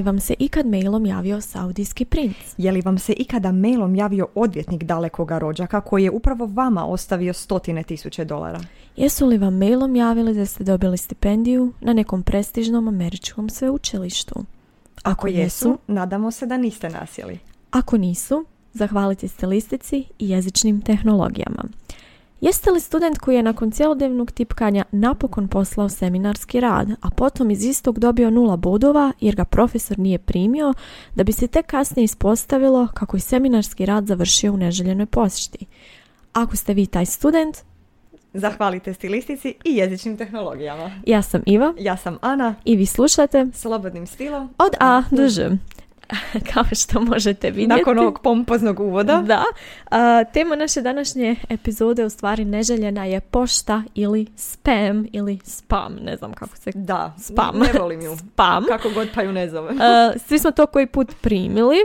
Li vam se ikad mailom javio saudijski princ? Je li vam se ikada mailom javio odvjetnik dalekoga rođaka koji je upravo vama ostavio stotine tisuće dolara? Jesu li vam mailom javili da ste dobili stipendiju na nekom prestižnom američkom sveučilištu? Ako jesu, nadamo se da niste nasjeli. Ako nisu, zahvalite stilistici i jezičnim tehnologijama. Jeste li student koji je nakon cjelodnevnog tipkanja napokon poslao seminarski rad, a potom iz istog dobio nula bodova jer ga profesor nije primio, da bi se tek kasnije ispostavilo kako je seminarski rad završio u neželjenoj posjeti? Ako ste vi taj student, Zahvalite stilistici i jezičnim tehnologijama. ja sam Iva Ja sam Ana, i vi slušate slobodnim stilom. od A do Ž. Kao što možete vidjeti. Nakon ovog pompoznog uvoda. Da. A, tema naše današnje epizode u stvari neželjena je pošta ili spam ili spam, ne znam kako se... Da, Spam. ne volim ju. Spam. Kako god pa ju ne zovem. A, svi smo to koji put primili,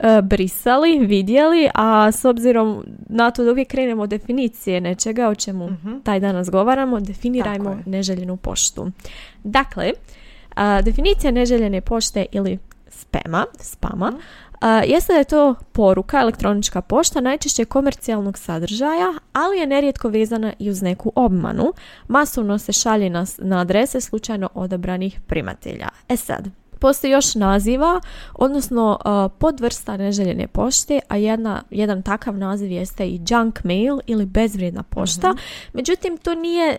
a, brisali, vidjeli, a s obzirom na to da uvijek krenemo definicije nečega o čemu taj dan razgovaramo, definirajmo neželjenu poštu. Dakle, a, definicija neželjene pošte ili spema, spama, a, jeste da je to poruka, elektronička pošta, najčešće komercijalnog sadržaja, ali je nerijetko vezana i uz neku obmanu. Masovno se šalje na, na adrese slučajno odabranih primatelja. E sad, Postoji još naziva, odnosno uh, podvrsta neželjene pošte, a jedna, jedan takav naziv jeste i junk mail ili bezvrijedna pošta. Međutim, to nije,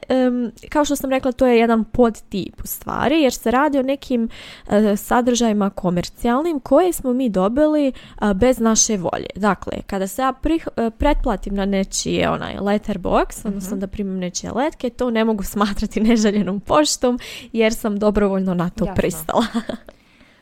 kao što sam rekla, to je jedan podtip u stvari, jer se radi o nekim uh, sadržajima komercijalnim koje smo mi dobili uh, bez naše volje. Dakle, kada se ja prih- uh, pretplatim na nečije onaj letterbox, odnosno da primim nečije letke, to ne mogu smatrati neželjenom poštom jer sam dobrovoljno na to Jasno. pristala.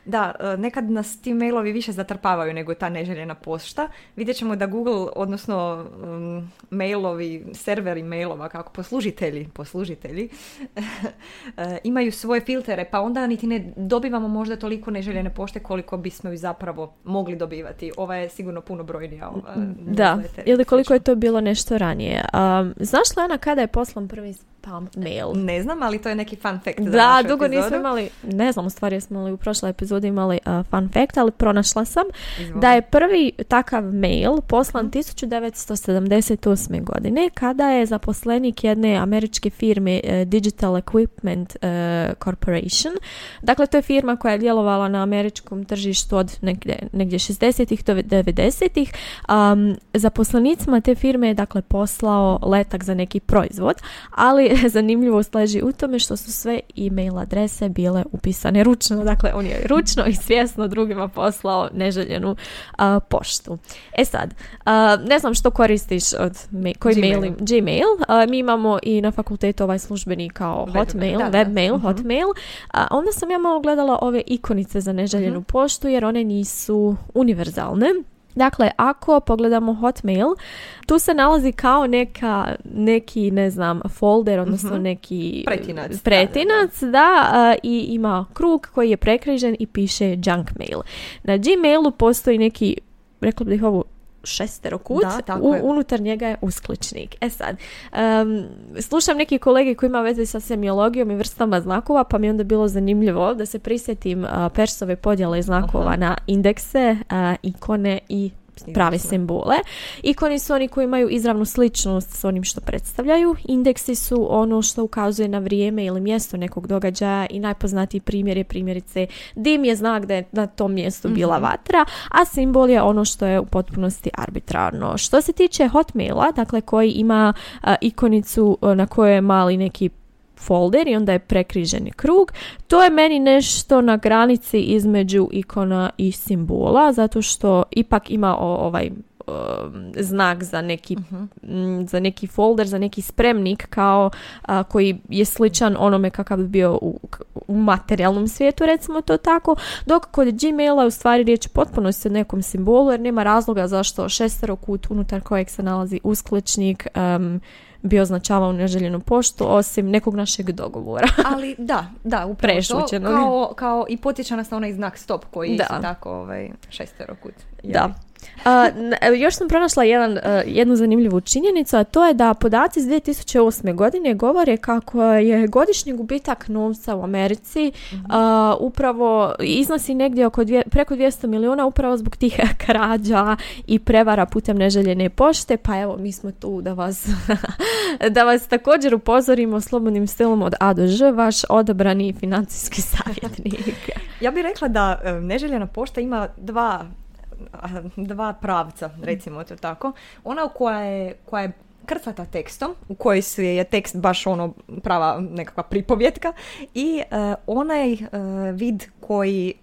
Da, e, nekad nas ti mailovi više zatrpavaju nego ta neželjena pošta. Vidjet ćemo da Google, odnosno um, mailovi, serveri mailova, kako poslužitelji, poslužitelji, e, imaju svoje filtere, pa onda niti ne dobivamo možda toliko neželjene pošte koliko bismo ju zapravo mogli dobivati. Ova je sigurno puno brojnija. Ova, Da, ili koliko je to bilo nešto ranije. Um, znaš li Ana kada je poslan prvi spam mail? Ne znam, ali to je neki fun fact za Da, našu dugo nismo epizodu. imali, ne znam u stvari jesmo li u prošloj epizodi imali uh, fun fact, ali pronašla sam Izvoli. da je prvi takav mail poslan 1978. godine kada je zaposlenik jedne američke firme uh, Digital Equipment uh, Corporation. Dakle, to je firma koja je djelovala na američkom tržištu od negdje, negdje 60-ih do 90-ih. Um, zaposlenicima te firme je dakle poslao letak za neki proizvod, ali zanimljivost leži u tome što su sve e-mail adrese bile upisane ručno. Dakle, on je ručno i svjesno drugima poslao neželjenu a, poštu. E sad, a, ne znam što koristiš od ma- koji Gmail. mail, Gmail. A, mi imamo i na fakultetu ovaj službeni kao Hotmail, da, da. webmail, Mhm. Hotmail. A, onda sam ja malo gledala ove ikonice za neželjenu Mhm. poštu jer one nisu univerzalne. Dakle, ako pogledamo Hotmail, tu se nalazi kao neka, neki, ne znam, folder, odnosno Mhm. neki Pretinac, da, pretinac, da, a, i ima krug koji je prekrižen i piše junk mail. Na Gmailu postoji neki, rekla bih ovo, šesterokut, Da, tako u- unutar njega je uskličnik. E sad, em, slušam neki kolege koji ima veze sa semiologijom i vrstama znakova, pa mi je onda bilo zanimljivo da se prisjetim a, Persove podjele znakova na indekse, a, ikone i prave simbole. Ikoni su oni koji imaju izravnu sličnost s onim što predstavljaju. Indeksi su ono što ukazuje na vrijeme ili mjesto nekog događaja i najpoznatiji primjer je primjerice dim je znak da je na tom mjestu bila vatra, a simbol je ono što je u potpunosti arbitrarno. Što se tiče Hotmaila, dakle koji ima a, ikonicu a, na kojoj je mali neki folder i onda je prekriženi krug. To je meni nešto na granici između ikona i simbola, zato što ipak ima ovaj um, znak za neki, m, za neki folder, za neki spremnik kao a, koji je sličan onome kakav bi bio u, u materijalnom svijetu, recimo to tako, dok kod Gmaila je u stvari riječ potpuno o nekom simbolu jer nema razloga zašto šesterokut unutar kojeg se nalazi uskličnik um, bi označavao neželjenu poštu osim nekog našeg dogovora. Ali da, da, upravo to. Kao, kao i potjeća nas na onaj znak stop koji Da. tako ovaj, šesterokut. Da. Li? još sam pronašla jedan, jednu zanimljivu činjenicu, a to je da podaci iz 2008. godine govore kako je godišnji gubitak novca u Americi mhm. upravo iznosi negdje oko dvije, preko 200 milijuna upravo zbog tih krađa i prevara putem neželjene pošte, pa evo mi smo tu da vas, da vas također upozorimo slobodnim stilom od A do Ž, vaš odabrani financijski savjetnik. ja bih rekla da neželjena pošta ima dva dva pravca, recimo to tako. Ona koja je, koja je krcata tekstom, u kojoj je tekst baš ono prava nekakva pripovjetka i uh, onaj uh, vid koji,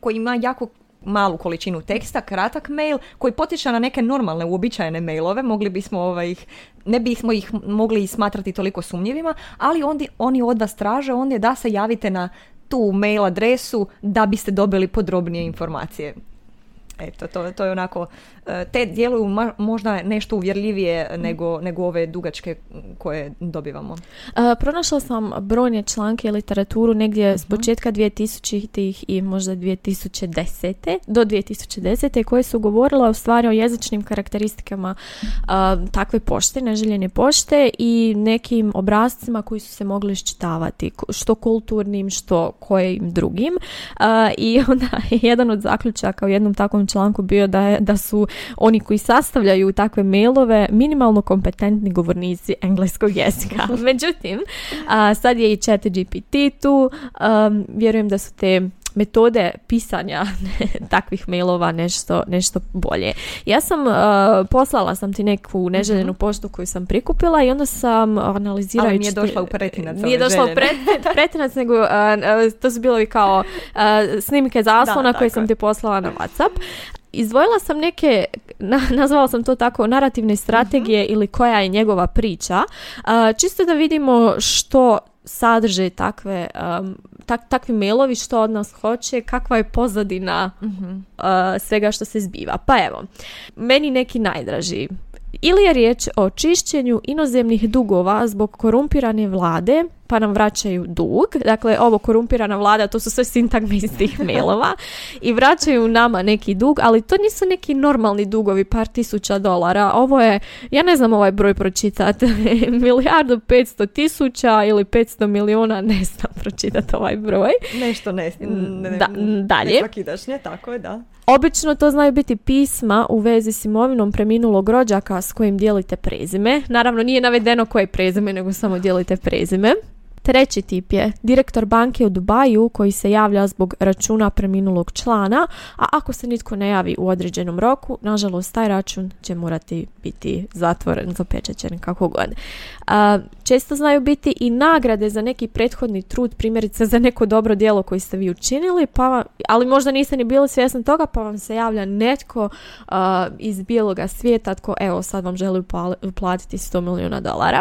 koji ima jako malu količinu teksta, kratak mail, koji potiče na neke normalne, uobičajene mailove, mogli bismo ovaj, ne bismo ih mogli smatrati toliko sumnjivima, ali oni, oni od vas traže je da se javite na tu mail adresu da biste dobili podrobnije informacije. Eto, to, to je onako E, te djeluju možda nešto uvjerljivije nego, nego ove dugačke koje dobivamo. E, pronašla sam brojne članke i literaturu negdje s mhm. početka 2000-ih i možda 2010. do 2010. koje su govorile u stvari o jezičnim karakteristikama takve pošte, neželjene pošte i nekim obrazcima koji su se mogli iščitavati, što kulturnim, što kojim drugim. I onda jedan od zaključaka u jednom takvom članku bio da, je, da su oni koji sastavljaju takve mailove minimalno kompetentni govornici engleskog jezika. Međutim, a, sad je i chat GPT tu, vjerujem da su te metode pisanja takvih mailova nešto, nešto bolje. Ja sam, poslala sam ti neku neželjenu mhm. poštu koju sam prikupila i onda sam analizirajući... Ali nije došla u pretinac. Nije došla u pretinac, nego to su bilo i kao snimke zaslona koje sam ti poslala na Whatsapp izdvojila sam neke, nazvala sam to tako, narativne strategije mhm. ili koja je njegova priča, čisto da vidimo što sadrže takve, takvi mailovi, što od nas hoće, kakva je pozadina mhm. svega što se zbiva. Pa evo, meni neki najdraži. Ili je riječ o čišćenju inozemnih dugova zbog korumpirane vlade, pa nam vraćaju dug. Dakle, ovo korumpirana vlada, to su sve sintagme iz tih mailova i vraćaju nama neki dug, ali to nisu neki normalni dugovi, par tisuća dolara. Ovo je, ja ne znam ovaj broj pročitati, milijardu petsto tisuća ili petsto milijuna, ne znam pročitati ovaj broj. Nešto ne, ne, da, dalje. Ne tako je, da. Obično to znaju biti pisma u vezi s imovinom preminulog rođaka s kojim dijelite prezime. Naravno nije navedeno koje prezime, nego samo dijelite prezime. Treći tip je direktor banke u Dubaju koji se javlja zbog računa preminulog člana, a ako se nitko ne javi u određenom roku, nažalost taj račun će morati biti zatvoren, zapečećen, kako god. često znaju biti i nagrade za neki prethodni trud, primjerice za neko dobro djelo koji ste vi učinili, pa, ali možda niste ni bili svjesni toga, pa vam se javlja netko iz bijeloga svijeta tko evo sad vam želi uplatiti 100 milijuna dolara.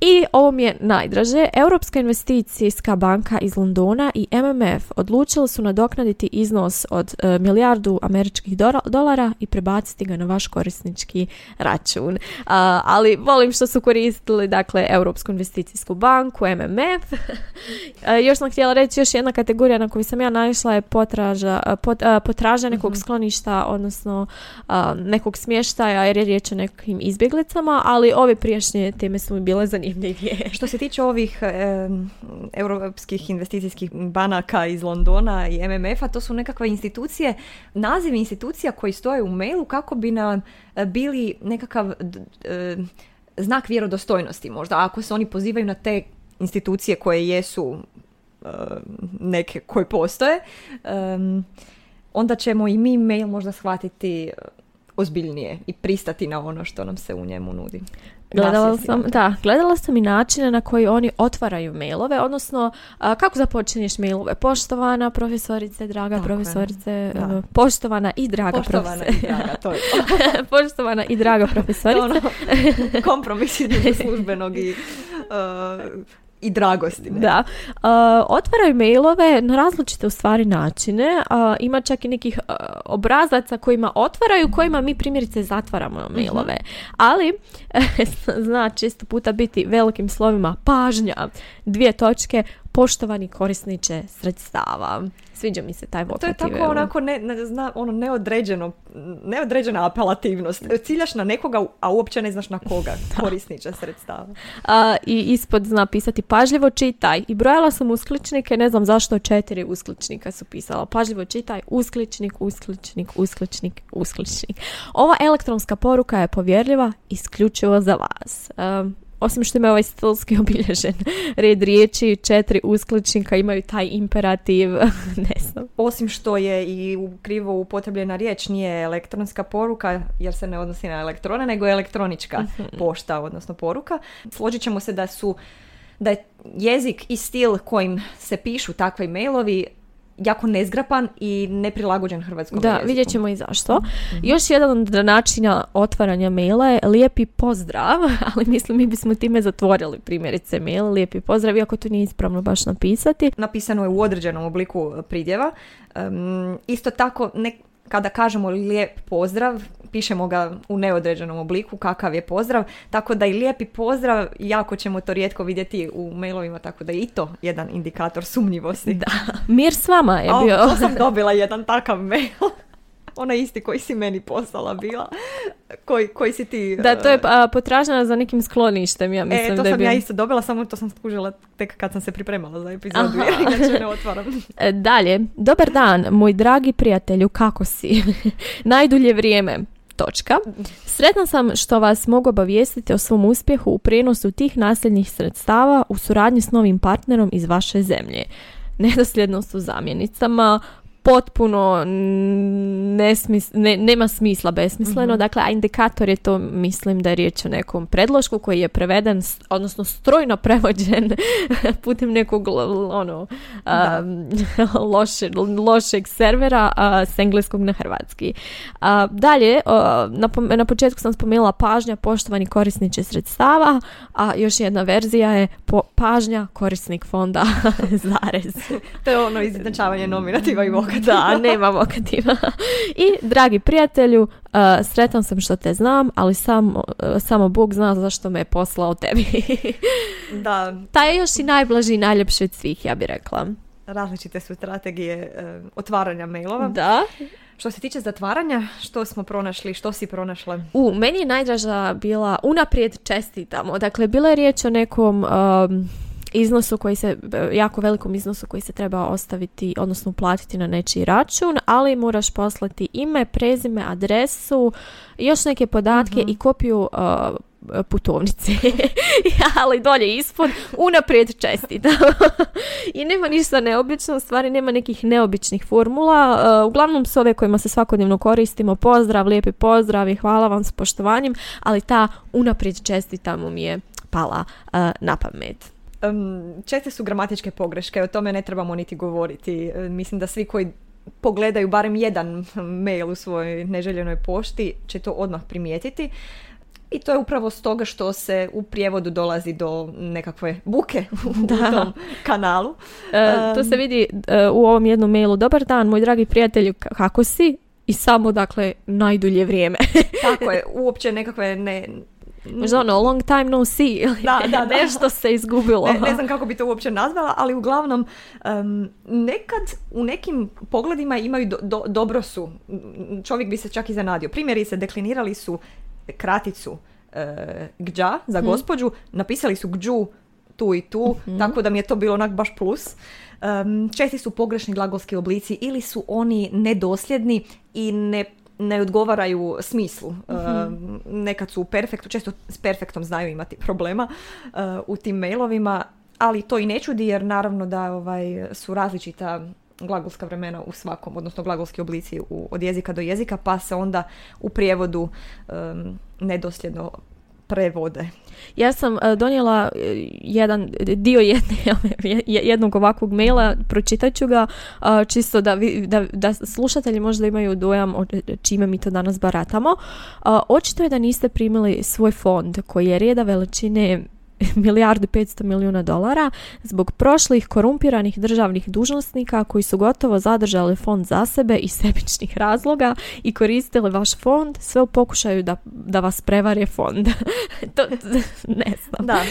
I ovo mi je najdraže. Europska investicijska banka iz Londona i MMF odlučili su nadoknaditi iznos od e, milijardu američkih dolara i prebaciti ga na vaš korisnički račun. ali volim što su koristili dakle Europsku investicijsku banku, MMF. E, još sam htjela reći još jedna kategorija na koju sam ja naišla je potraža, pot, potraža nekog mhm. skloništa, odnosno nekog smještaja jer je riječ o nekim izbjeglicama, ali ove prijašnje teme su mi bile zanimljive Što se tiče ovih e, europskih investicijskih banaka iz Londona i MMF-a, to su nekakve institucije, nazivi institucija koji stoje u mailu kako bi nam e, bili nekakav e, znak vjerodostojnosti možda. Ako se oni pozivaju na te institucije koje jesu e, neke koje postoje, onda ćemo i mi mail možda shvatiti ozbiljnije i pristati na ono što nam se u njemu nudi. Gledala sam, da, gledala sam i načine na koji oni otvaraju mailove, odnosno kako započinješ mailove? Poštovana profesorice, draga profesorice, e, poštovana i draga poštovana i draga, to je poštovana i draga profesorice. ono, kompromis službenog i uh, i dragosti. Da. Uh, otvaraju mailove na različite u stvari načine. Uh, ima čak i nekih uh, obrazaca kojima otvaraju, kojima mi primjerice zatvaramo mhm. mailove. Ali, zna često puta biti velikim slovima pažnja, dvije točke, poštovani korisniče sredstava. Sviđa mi se taj vokativ. To je tako onako ne, ne, zna, ono neodređeno, neodređena apelativnost. Ciljaš na nekoga, a uopće ne znaš na koga korisniče sredstava. A, I ispod zna pisati pažljivo čitaj. I brojala sam uskličnike, ne znam zašto četiri uskličnika su pisala. Pažljivo čitaj, uskličnik, uskličnik, uskličnik, uskličnik. Ova elektronska poruka je povjerljiva isključivo za vas osim što ima ovaj stilski obilježen red riječi, četiri uskličnika imaju taj imperativ, ne znam. Osim što je i krivo upotrebljena riječ, nije elektronska poruka, jer se ne odnosi na elektrone, nego je elektronička mhm. pošta, odnosno poruka. Složit ćemo se da su da je jezik i stil kojim se pišu takvi mailovi jako nezgrapan i neprilagođen hrvatskom da, jeziku. vidjet ćemo i zašto. mm Još jedan od načina otvaranja maila je lijepi pozdrav, ali mislim mi bismo time zatvorili primjerice mail, lijepi pozdrav, iako to nije ispravno baš napisati. Napisano je u određenom obliku pridjeva. isto tako, ne, kada kažemo lijep pozdrav, pišemo ga u neodređenom obliku, kakav je pozdrav, tako da i lijepi pozdrav, jako ćemo to rijetko vidjeti u mailovima, tako da je i to jedan indikator sumnjivosti. Da, mir s vama je bio. to sam dobila jedan takav mail. Ona isti koji si meni poslala bila. Koji, koji si ti... Da, to je potražena za nekim skloništem, ja mislim. E, to sam ja isto dobila, samo to sam skužila tek kad sam se pripremala za epizodu, jer ne otvaram. E, dalje, dobar dan, moj dragi prijatelju, kako si? Najdulje vrijeme. Točka. Sretna sam što vas mogu obavijestiti o svom uspjehu u prijenosu tih nasljednih sredstava u suradnji s novim partnerom iz vaše zemlje. Nedosljednost u zamjenicama, potpuno nesmis, ne, nema smisla besmisleno. mm Dakle, a indikator je to, mislim da je riječ o nekom predlošku koji je preveden, odnosno strojno prevođen putem nekog ono, loše, lošeg servera s engleskog na hrvatski. A, dalje, na, na početku sam spomenula pažnja poštovani korisniče sredstava, a još jedna verzija je po, pažnja korisnik fonda zarez. to je ono izjednačavanje nominativa i da, nema vokativa. I, dragi prijatelju, uh, sretan sam što te znam, ali sam, uh, samo Bog zna zašto me je poslao tebi. da. Taj je još i najblaži i najljepši od svih, ja bih rekla. Različite su strategije uh, otvaranja mailova. Da. Što se tiče zatvaranja, što smo pronašli, što si pronašla? U, meni je najdraža bila unaprijed čestitamo. Dakle, bila je riječ o nekom... Um, iznosu koji se, jako velikom iznosu koji se treba ostaviti, odnosno uplatiti na nečiji račun, ali moraš poslati ime, prezime, adresu, još neke podatke mhm. i kopiju uh, putovnice. ali dolje ispod unaprijed čestita. I nema ništa neobično, u stvari nema nekih neobičnih formula. Uh, uglavnom su ove kojima se svakodnevno koristimo. Pozdrav, lijepi pozdrav i hvala vam s poštovanjem, ali ta unaprijed čestita mu mi je pala uh, na pamet. Um, česte su gramatičke pogreške, o tome ne trebamo niti govoriti. E, mislim da svi koji pogledaju barem jedan mail u svojoj neželjenoj pošti će to odmah primijetiti. I to je upravo stoga što se u prijevodu dolazi do nekakve buke u da. tom kanalu. E, to se vidi e, u ovom jednom mailu. Dobar dan, moj dragi prijatelju, kako si? I samo, dakle, najdulje vrijeme. Tako je, uopće nekakve ne, Možda ono, long time no see. Da, da, da. Nešto se izgubilo. Ne, ne, znam kako bi to uopće nazvala, ali uglavnom nekad u nekim pogledima imaju do, dobro su. Čovjek bi se čak i zanadio. Primjeri se deklinirali su kraticu e, gđa za hmm. gospođu, napisali su gđu tu i tu, hmm. tako da mi je to bilo onak baš plus. Um, česti su pogrešni glagolski oblici ili su oni nedosljedni i ne ne odgovaraju smislu. mm nekad su u perfektu, često s perfektom znaju imati problema uh, u tim mailovima, ali to i ne čudi jer naravno da ovaj, su različita glagolska vremena u svakom, odnosno glagolski oblici u, od jezika do jezika, pa se onda u prijevodu um, nedosljedno prevode. Ja sam e, donijela e, jedan dio jedne, jednog ovakvog maila, pročitat ću ga čisto da, da, da slušatelji možda imaju dojam o čime mi to danas baratamo. Očito je da niste primili svoj fond koji je reda veličine milijardu 500 milijuna dolara zbog prošlih korumpiranih državnih dužnosnika koji su gotovo zadržali fond za sebe iz sebičnih razloga i koristili vaš fond sve u pokušaju da, da vas prevari fond. to, ne znam. Da,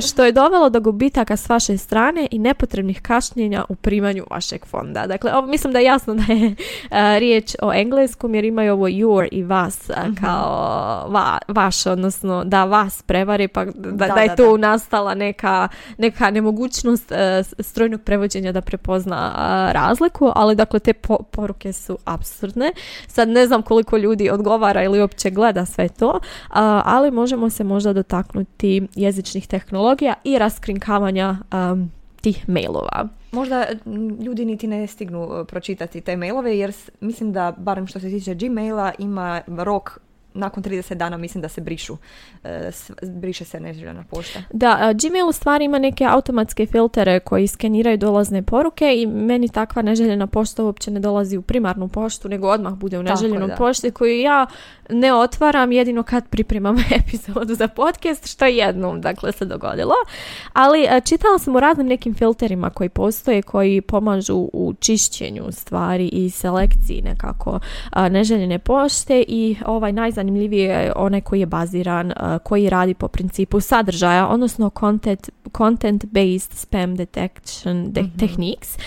što je dovelo do gubitaka s vaše strane i nepotrebnih kašnjenja u primanju vašeg fonda. Dakle, ovo, mislim da je jasno da je riječ o engleskom jer imaju ovo your i vas mhm. kao va, vaš, odnosno da vas prevari pa da, da, je tu nastala neka, neka nemogućnost uh, strojnog prevođenja da prepozna razliku, ali dakle te poruke su absurdne. Sad ne znam koliko ljudi odgovara ili uopće gleda sve to, ali možemo se možda dotaknuti jezičnih tehnologija i raskrinkavanja um, tih mailova. Možda ljudi niti ne stignu pročitati te mailove jer mislim da, barem što se tiče Gmaila, ima rok nakon 30 dana mislim da se brišu, e, briše se neželjena pošta. Da, Gmail u stvari ima neke automatske filtere koji skeniraju dolazne poruke i meni takva neželjena pošta uopće ne dolazi u primarnu poštu, nego odmah bude u neželjenoj pošti koju ja ne otvaram jedino kad pripremam epizodu za podcast, što je jednom dakle se dogodilo. Ali e, čitala sam o raznim nekim filterima koji postoje, koji pomažu u čišćenju stvari i selekciji nekako neželjene pošte i ovaj najzanimljiviji je onaj koji je baziran, koji radi po principu sadržaja, odnosno content, content based spam detection de- mm techniques.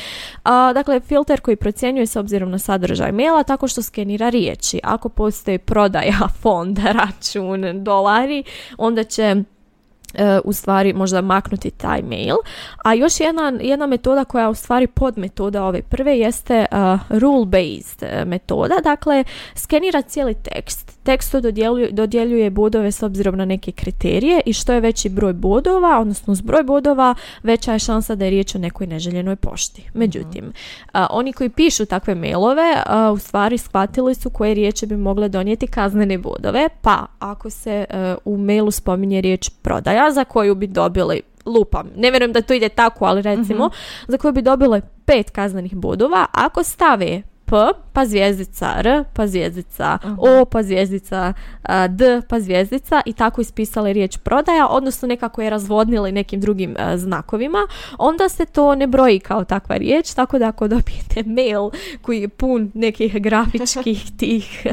dakle, filter koji procjenjuje s obzirom na sadržaj maila tako što skenira riječi. Ako postoji prodaja, fond, račun, dolari, onda će E, u stvari možda maknuti taj mail. A još jedna, jedna metoda koja je u stvari pod metoda ove prve jeste uh, rule based metoda. Dakle, skenira cijeli tekst. Tekstu dodjeljuje, dodjeljuje bodove s obzirom na neke kriterije i što je veći broj bodova, odnosno s broj bodova, veća je šansa da je riječ o nekoj neželjenoj pošti. Međutim, oni koji pišu takve mailove u stvari shvatili su koje riječi bi mogle donijeti kaznene bodove, pa ako se u mailu spominje riječ prodaja, za koju bi dobili lupam. Ne vjerujem da to ide tako, ali recimo mhm. za koju bi dobile pet kaznenih bodova ako stave P, pa zvijezdica R, pa zvijezdica O, pa zvijezdica D, pa zvijezdica i tako ispisali riječ prodaja, odnosno nekako je razvodnili nekim drugim znakovima, onda se to ne broji kao takva riječ, tako da ako dobijete mail koji je pun nekih grafičkih tih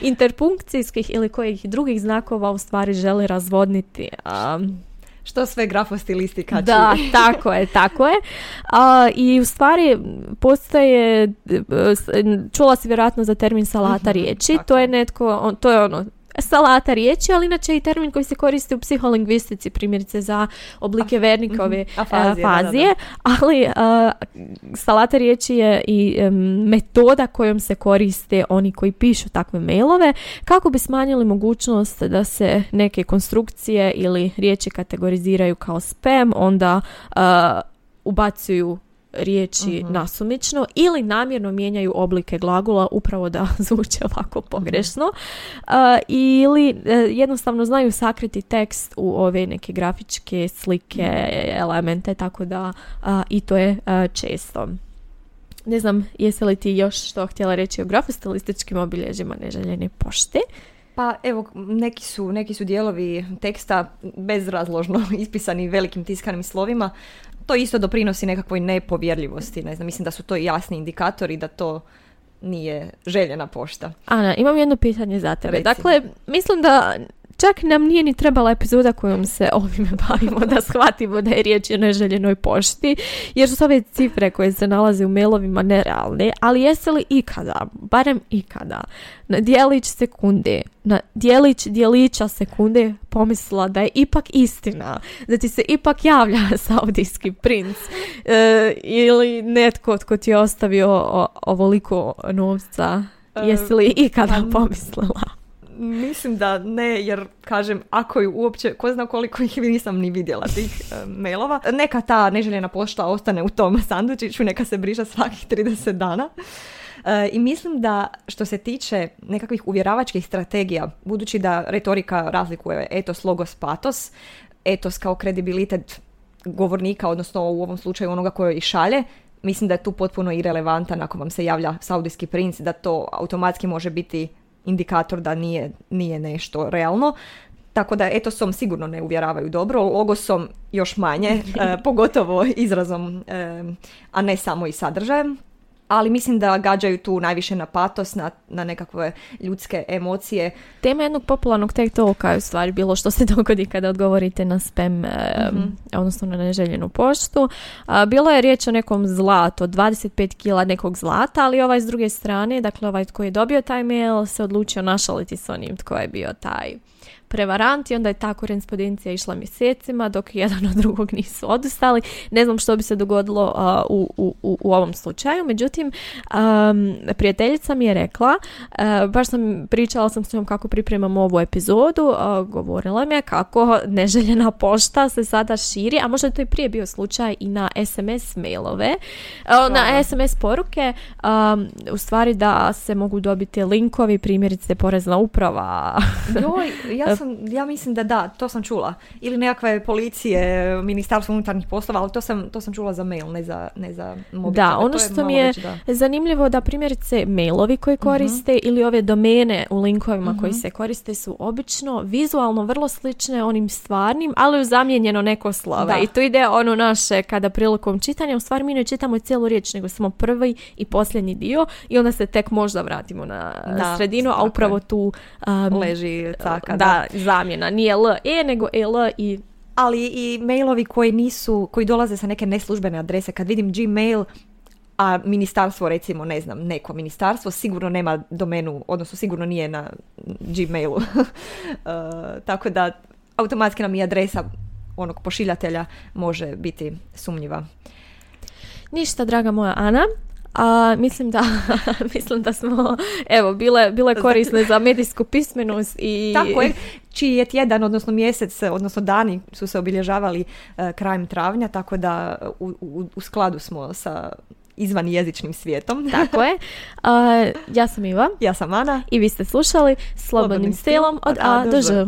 interpunkcijskih ili kojih drugih znakova u stvari želi razvodniti što sve grafostilistički. Da, tako je, tako je. A, I u stvari postoje, čula si vjerojatno za termin salata mhm, riječi, to je netko, to je ono, salata riječi, ali inače i termin koji se koristi u psiholingvistici, primjerice za oblike vernikove mhm, afazije, ali salata riječi je i metoda kojom se koriste oni koji pišu takve mailove kako bi smanjili mogućnost da se neke konstrukcije ili riječi kategoriziraju kao spam, onda ubacuju riječi uh nasumično ili namjerno mijenjaju oblike glagola upravo da zvuče ovako pogrešno uh, ili uh, jednostavno znaju sakriti tekst u ove neke grafičke slike, elemente, tako da i to je često. Ne znam, jesi li ti još što htjela reći o grafostilističkim obilježjima neželjene pošte? Pa evo, neki su, neki su dijelovi teksta bezrazložno ispisani velikim tiskanim slovima, to isto doprinosi nekakvoj nepovjerljivosti. Ne znam, mislim da su to jasni indikatori da to nije željena pošta. Ana, imam jedno pitanje za tebe. Dakle, mislim da čak nam nije ni trebala epizoda kojom se ovime bavimo da shvatimo da je riječ o neželjenoj pošti, jer su ove cifre koje se nalaze u mailovima nerealne, ali jesi li ikada, barem ikada, na dijelić sekunde, na dijelić dijelića sekunde pomislila da je ipak istina, da ti se ipak javlja saudijski princ e, ili netko tko ti je ostavio ovoliko novca, jesi li ikada pa pomislila? Mislim da ne, jer kažem, ako ju uopće, ko zna koliko ih nisam ni vidjela tih uh, mailova. Neka ta neželjena pošta ostane u tom sandučiću, neka se briša svakih 30 dana. E, I mislim da što se tiče nekakvih uvjeravačkih strategija, budući da retorika razlikuje etos, logos, patos, etos kao kredibilitet govornika, odnosno u ovom slučaju onoga koji ih šalje, mislim da je tu potpuno irelevantan ako vam se javlja saudijski princ, da to automatski može biti indikator da nije, nije nešto realno. Tako da etosom sigurno ne uvjeravaju dobro, logosom još manje, e, pogotovo izrazom, e, a ne samo i sadržajem ali mislim da gađaju tu najviše na patos, na, na nekakve ljudske emocije. Tema jednog popularnog tek talka je u stvari bilo što se dogodi kada odgovorite na spam, mm odnosno na neželjenu poštu. bilo je riječ o nekom zlatu, 25 kila nekog zlata, ali ovaj s druge strane, dakle ovaj tko je dobio taj mail se odlučio našaliti s onim tko je bio taj prevarant i onda je ta korespondencija išla mjesecima dok jedan od drugog nisu odustali. Ne znam što bi se dogodilo u, u, u, ovom slučaju, međutim um, prijateljica mi je rekla, baš sam pričala sam s njom kako pripremam ovu epizodu, govorila mi je kako neželjena pošta se sada širi, a možda je to i prije bio slučaj i na SMS mailove, na SMS poruke, u stvari da se mogu dobiti linkovi, primjerice porezna uprava. Joj, ja sam ja mislim da da, to sam čula. Ili nekakve policije, ministarstvo unutarnjih poslova, ali to sam, to sam čula za mail, ne za, ne za mobitel. Da, ono što mi je zanimljivo da primjerice mailovi koji mhm. koriste ili ove domene u linkovima koji mhm. se koriste su obično vizualno vrlo slične onim stvarnim, ali u zamijenjeno neko slove. I tu ide ono naše kada prilikom čitanja, u stvari mi ne čitamo cijelu riječ, nego samo prvi i posljednji dio i onda se tek možda vratimo na sredinu, a upravo tu um, leži caka. Da, zamjena. Nije L, E, nego e, L i ali i mailovi koji nisu, koji dolaze sa neke neslužbene adrese. Kad vidim Gmail, a ministarstvo recimo, ne znam, neko ministarstvo sigurno nema domenu, odnosno sigurno nije na Gmailu. uh, tako da automatski nam i adresa onog pošiljatelja može biti sumnjiva. Ništa, draga moja Ana. A mislim da, mislim da smo, evo, bile, bile korisne za medijsku pismenost i... Tako je, čiji je tjedan, odnosno mjesec, odnosno dani su se obilježavali uh, krajem travnja, tako da u, u, u skladu smo sa izvan jezičnim svijetom. Tako je. ja sam Iva. Ja sam Ana. I vi ste slušali Slobodnim stilom od A do Ž.